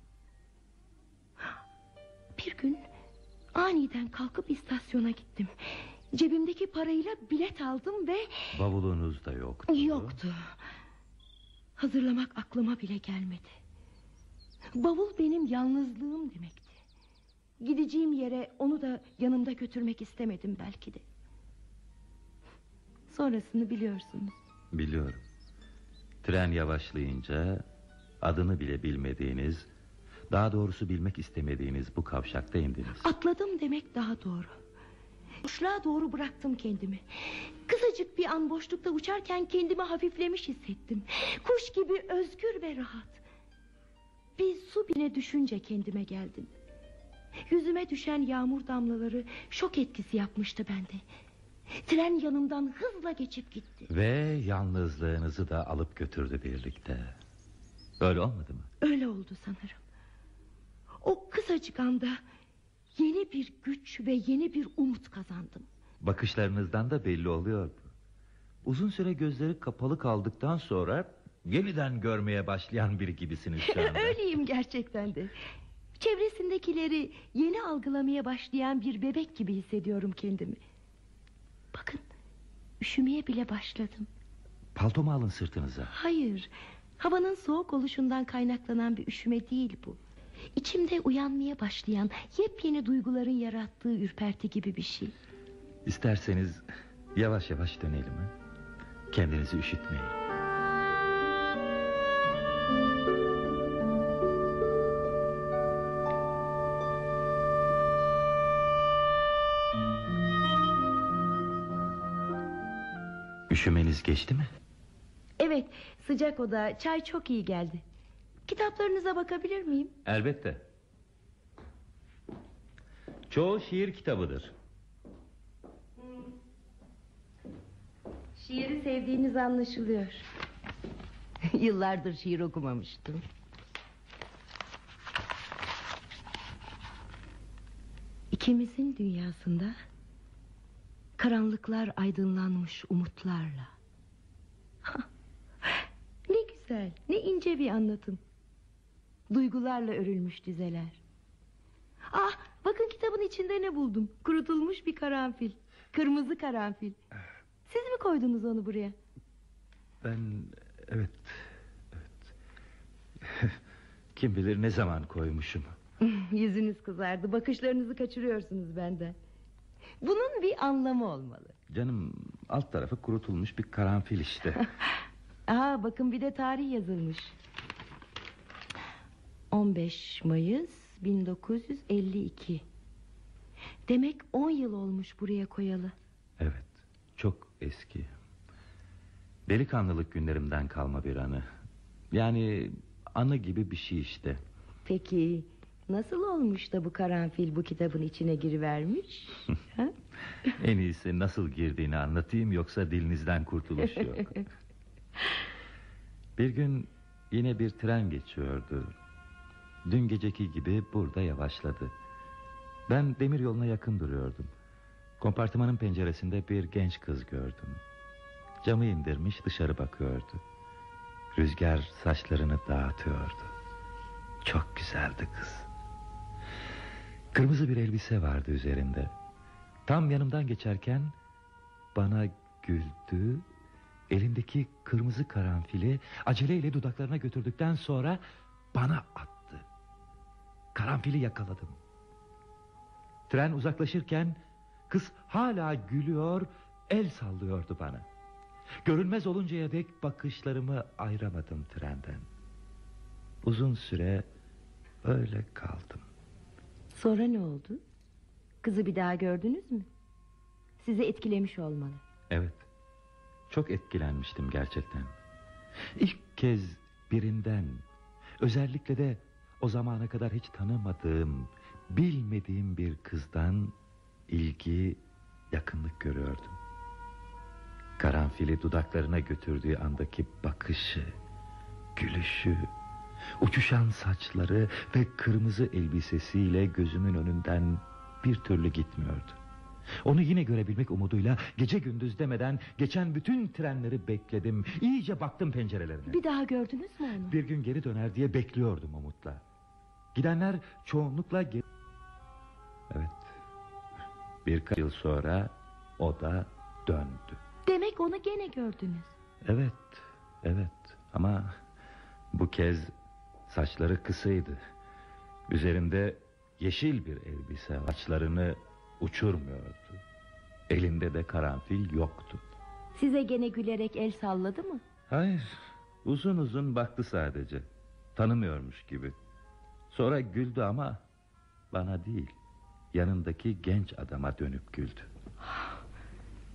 Bir gün aniden kalkıp istasyona gittim. Cebimdeki parayla bilet aldım ve... Bavulunuz da yoktu. Yoktu. Hazırlamak aklıma bile gelmedi. Bavul benim yalnızlığım demekti. Gideceğim yere onu da yanımda götürmek istemedim belki de. Sonrasını biliyorsunuz. Biliyorum. Tren yavaşlayınca adını bile bilmediğiniz, daha doğrusu bilmek istemediğiniz bu kavşakta indiniz. Atladım demek daha doğru. Boşluğa doğru bıraktım kendimi. Kısacık bir an boşlukta uçarken kendimi hafiflemiş hissettim. Kuş gibi özgür ve rahat. Bir su bine düşünce kendime geldim. Yüzüme düşen yağmur damlaları şok etkisi yapmıştı bende. Tren yanımdan hızla geçip gitti. Ve yalnızlığınızı da alıp götürdü birlikte. Öyle olmadı mı? Öyle oldu sanırım. O kısacık anda yeni bir güç ve yeni bir umut kazandım. Bakışlarınızdan da belli oluyordu. Uzun süre gözleri kapalı kaldıktan sonra yeniden görmeye başlayan biri gibisiniz şu anda. Öyleyim gerçekten de. Çevresindekileri yeni algılamaya başlayan bir bebek gibi hissediyorum kendimi. Bakın üşümeye bile başladım. Paltomu alın sırtınıza. Hayır havanın soğuk oluşundan kaynaklanan bir üşüme değil bu. İçimde uyanmaya başlayan yepyeni duyguların yarattığı ürperti gibi bir şey. İsterseniz yavaş yavaş dönelim. ha? Kendinizi üşütmeyin. Üşümeniz geçti mi? Evet sıcak oda çay çok iyi geldi. Kitaplarınıza bakabilir miyim? Elbette. Çoğu şiir kitabıdır. Şiiri sevdiğiniz anlaşılıyor. Yıllardır şiir okumamıştım. İkimizin dünyasında karanlıklar aydınlanmış umutlarla. ne güzel, ne ince bir anlatım. Duygularla örülmüş dizeler. Ah, bakın kitabın içinde ne buldum? Kurutulmuş bir karanfil. Kırmızı karanfil. Siz mi koydunuz onu buraya? Ben evet evet. Kim bilir ne zaman koymuşum. Yüzünüz kızardı. Bakışlarınızı kaçırıyorsunuz benden. Bunun bir anlamı olmalı. Canım alt tarafı kurutulmuş bir karanfil işte. Aa, bakın bir de tarih yazılmış. 15 Mayıs 1952. Demek 10 yıl olmuş buraya koyalı. evet çok eski. Delikanlılık günlerimden kalma bir anı. Yani anı gibi bir şey işte. Peki nasıl olmuş da bu karanfil bu kitabın içine girivermiş? En iyisi nasıl girdiğini anlatayım yoksa dilinizden kurtuluş yok. bir gün yine bir tren geçiyordu. Dün geceki gibi burada yavaşladı. Ben demir yoluna yakın duruyordum. Kompartımanın penceresinde bir genç kız gördüm. Camı indirmiş dışarı bakıyordu. Rüzgar saçlarını dağıtıyordu. Çok güzeldi kız. Kırmızı bir elbise vardı üzerinde. Tam yanımdan geçerken bana güldü. Elindeki kırmızı karanfili aceleyle dudaklarına götürdükten sonra bana attı. Karanfili yakaladım. Tren uzaklaşırken kız hala gülüyor, el sallıyordu bana. Görünmez oluncaya dek bakışlarımı ayıramadım trenden. Uzun süre öyle kaldım. Sonra ne oldu? Kızı bir daha gördünüz mü? Sizi etkilemiş olmalı. Evet. Çok etkilenmiştim gerçekten. İlk kez birinden, özellikle de o zamana kadar hiç tanımadığım, bilmediğim bir kızdan ilgi, yakınlık görüyordum. Karanfili dudaklarına götürdüğü andaki bakışı, gülüşü, uçuşan saçları ve kırmızı elbisesiyle gözümün önünden bir türlü gitmiyordu. Onu yine görebilmek umuduyla gece gündüz demeden geçen bütün trenleri bekledim. İyice baktım pencerelerine. Bir daha gördünüz mü onu? Bir gün geri döner diye bekliyordum umutla. Gidenler çoğunlukla geri... Evet. Birkaç yıl sonra o da döndü. Demek onu gene gördünüz. Evet, evet ama bu kez saçları kısaydı. Üzerinde yeşil bir elbise saçlarını uçurmuyordu. Elinde de karanfil yoktu. Size gene gülerek el salladı mı? Hayır, uzun uzun baktı sadece. Tanımıyormuş gibi. Sonra güldü ama bana değil, yanındaki genç adama dönüp güldü.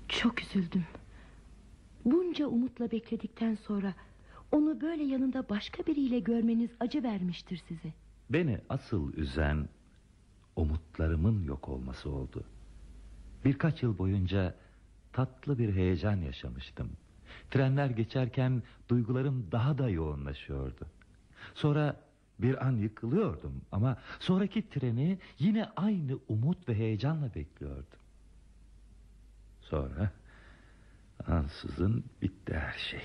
Çok üzüldüm. Bunca umutla bekledikten sonra Onu böyle yanında başka biriyle görmeniz acı vermiştir size. Beni asıl üzen umutlarımın yok olması oldu. Birkaç yıl boyunca tatlı bir heyecan yaşamıştım. Trenler geçerken duygularım daha da yoğunlaşıyordu. Sonra bir an yıkılıyordum ama sonraki treni yine aynı umut ve heyecanla bekliyordum. Sonra ansızın bitti her şey.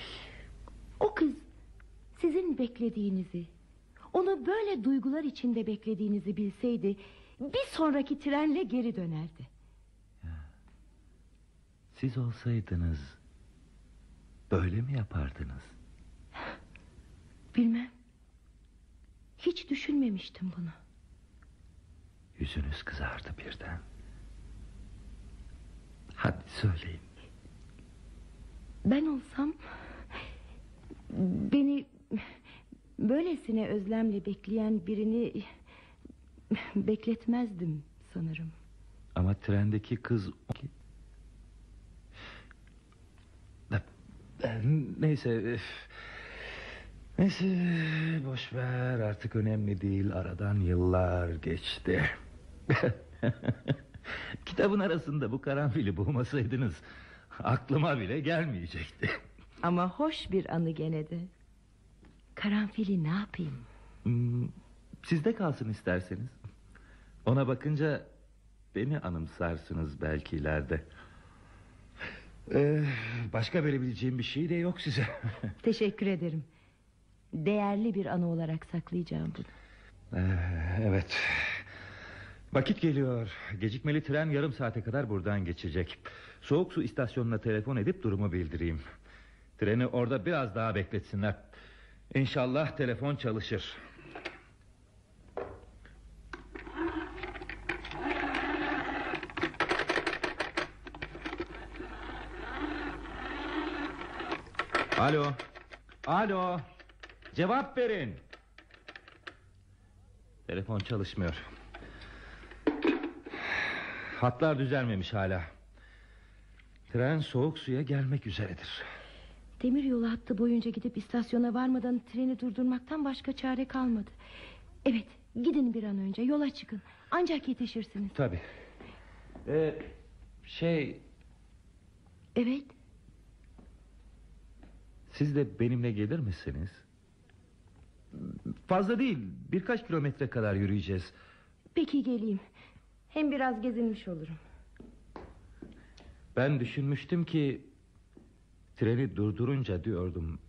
O kız sizin beklediğinizi, onu böyle duygular içinde beklediğinizi bilseydi bir sonraki trenle geri dönerdi. Siz olsaydınız böyle mi yapardınız? Bilmem. Hiç düşünmemiştim bunu. Yüzünüz kızardı birden. Hadi söyleyin. Ben olsam beni böylesine özlemle bekleyen birini bekletmezdim sanırım. Ama trendeki kız... Neyse... üf. Neyse boş ver artık önemli değil aradan yıllar geçti. Kitabın arasında bu karanfili bulmasaydınız aklıma bile gelmeyecekti. Ama hoş bir anı gene de. Karanfili ne yapayım? Hmm, Sizde kalsın isterseniz. Ona bakınca beni anımsarsınız belki ileride. Ee, başka verebileceğim bir şey de yok size. Teşekkür ederim. Değerli bir anı olarak saklayacağım bunu. Ee, evet. Vakit geliyor. Gecikmeli tren yarım saate kadar buradan geçecek. Soğuk su istasyonuna telefon edip durumu bildireyim. Treni orada biraz daha bekletsinler. İnşallah telefon çalışır. Alo. Alo. Cevap verin. Telefon çalışmıyor. Hatlar düzelmemiş hala. Tren soğuk suya gelmek üzeredir. Demir yolu hattı boyunca gidip istasyona varmadan treni durdurmaktan başka çare kalmadı. Evet gidin bir an önce yola çıkın. Ancak yetişirsiniz. Tabii. Ee, şey Evet siz de benimle gelir misiniz? Fazla değil birkaç kilometre kadar yürüyeceğiz. peki geleyim. Hem biraz gezinmiş olurum. Ben düşünmüştüm ki treni durdurunca diyordum.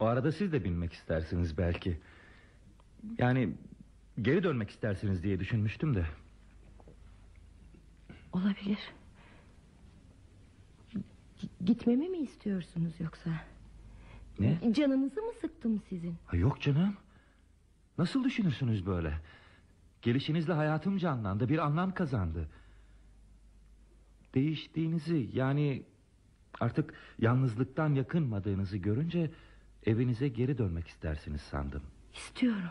O arada siz de binmek istersiniz belki. Yani geri dönmek istersiniz diye düşünmüştüm de. Olabilir. G- Gitmemi mi istiyorsunuz yoksa? Ne? Canınızı mı sıktım sizin? Ha, yok canım. Nasıl düşünürsünüz böyle? Gelişinizle hayatım canlandı, bir anlam kazandı. Değiştiğinizi yani artık yalnızlıktan yakınmadığınızı görünce evinize geri dönmek istersiniz sandım. İstiyorum.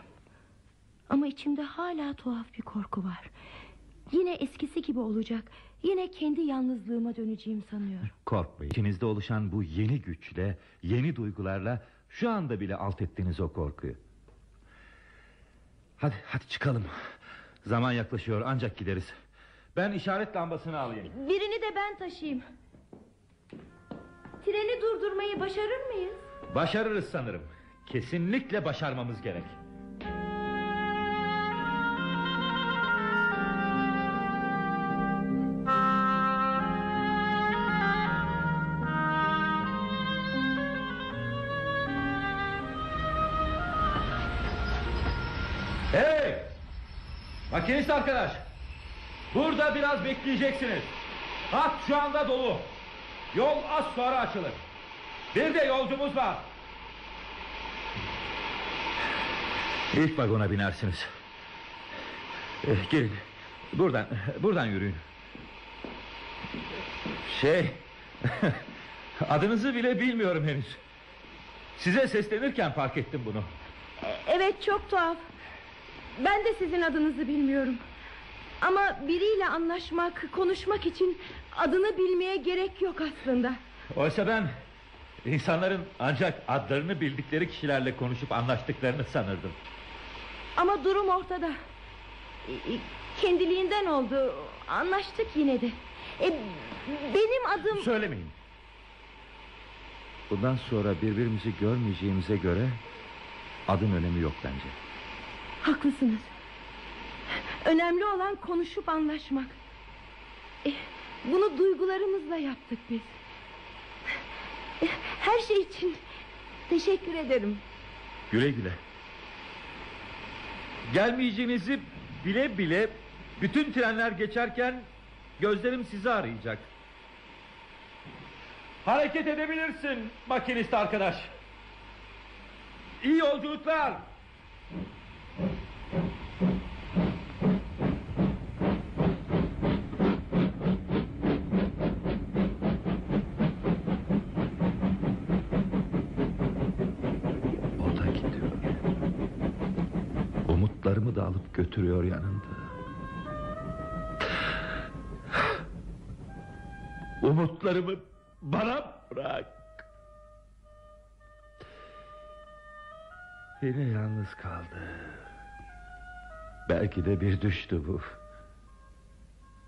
Ama içimde hala tuhaf bir korku var. Yine eskisi gibi olacak. Yine kendi yalnızlığıma döneceğim sanıyorum. Korkmayın. İçinizde oluşan bu yeni güçle, yeni duygularla şu anda bile alt ettiniz o korkuyu. Hadi, hadi çıkalım. Zaman yaklaşıyor ancak gideriz. Ben işaret lambasını alayım. Birini de ben taşıyayım. Treni durdurmayı başarır mıyız? Başarırız sanırım. Kesinlikle başarmamız gerek. Hey! Makinist arkadaş! Burada biraz bekleyeceksiniz. Hat şu anda dolu. Yol az sonra açılır. Bir de yolcumuz var. İlk vagona binersiniz. Eh, gelin. Buradan, buradan yürüyün. Şey... adınızı bile bilmiyorum henüz. Size seslenirken fark ettim bunu. E- Evet çok tuhaf. Ben de sizin adınızı bilmiyorum. Ama biriyle anlaşmak, konuşmak için adını bilmeye gerek yok aslında. Oysa ben İnsanların ancak adlarını bildikleri kişilerle konuşup anlaştıklarını sanırdım. Ama durum ortada. E, e, Kendiliğinden oldu. Anlaştık yine de. E, benim adım... Söylemeyin. Bundan sonra birbirimizi görmeyeceğimize göre adın önemi yok bence. Haklısınız. Önemli olan konuşup anlaşmak. E, bunu duygularımızla yaptık biz. Her şey için teşekkür ederim. Güle güle. Gelmeyeceğinizi bile bile bütün trenler geçerken gözlerim sizi arayacak. Hareket edebilirsin makinist arkadaş. İyi yolculuklar. O da gidiyor. Umutlarımı da alıp götürüyor yanında. Umutlarımı bana bırak. Yine yalnız kaldı. Belki de bir düştü bu.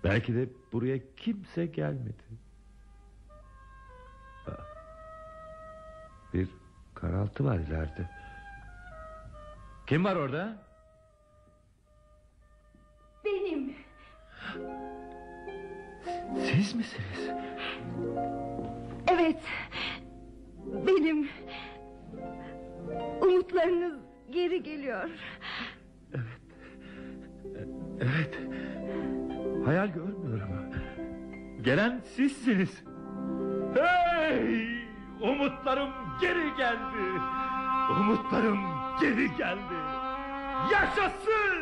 Belki de buraya kimse gelmedi. Bir karaltı var ileride. Kim var orada? Siz misiniz? Evet. Benim. Umutlarınız geri geliyor. Evet. Hayal görmüyorum. Gelen sizsiniz. Hey! Umutlarım geri geldi. Umutlarım geri geldi. Yaşasın!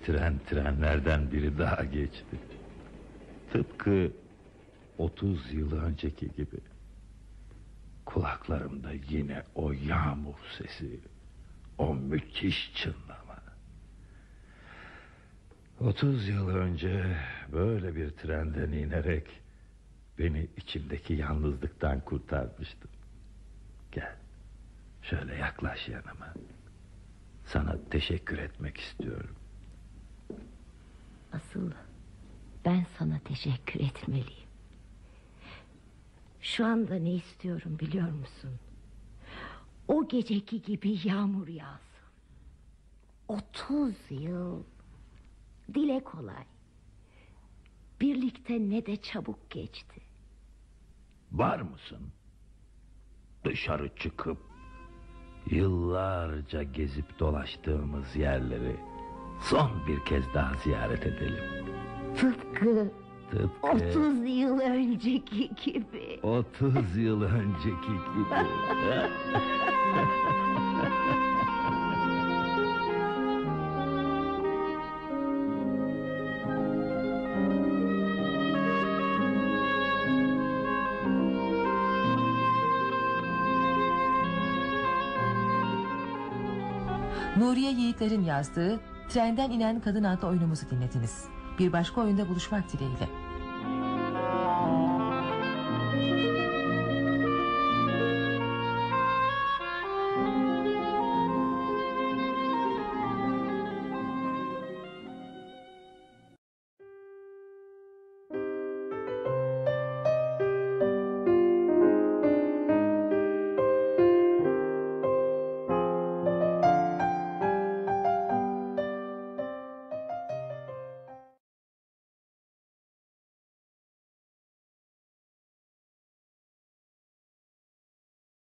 Getiren trenlerden biri daha geçti. Tıpkı 30 yıl önceki gibi. Kulaklarımda yine o yağmur sesi. O müthiş çınlama. 30 yıl önce böyle bir trenden inerek beni içimdeki yalnızlıktan kurtarmıştın. Gel. Şöyle yaklaş yanıma. Sana teşekkür etmek istiyorum. Asıl ben sana teşekkür etmeliyim. Şu anda ne istiyorum biliyor musun? O geceki gibi yağmur yağsın. Otuz yıl. Dile kolay. Birlikte ne de çabuk geçti. Var mısın? Dışarı çıkıp yıllarca gezip dolaştığımız yerleri son bir kez daha ziyaret edelim. Tıpkı Tıpkı 30 yıl önceki gibi. 30 yıl önceki gibi. Nuriye Yiğitler'in yazdığı Trenden inen Kadın adlı oyunumuzu dinlediniz. Bir başka oyunda buluşmak dileğiyle.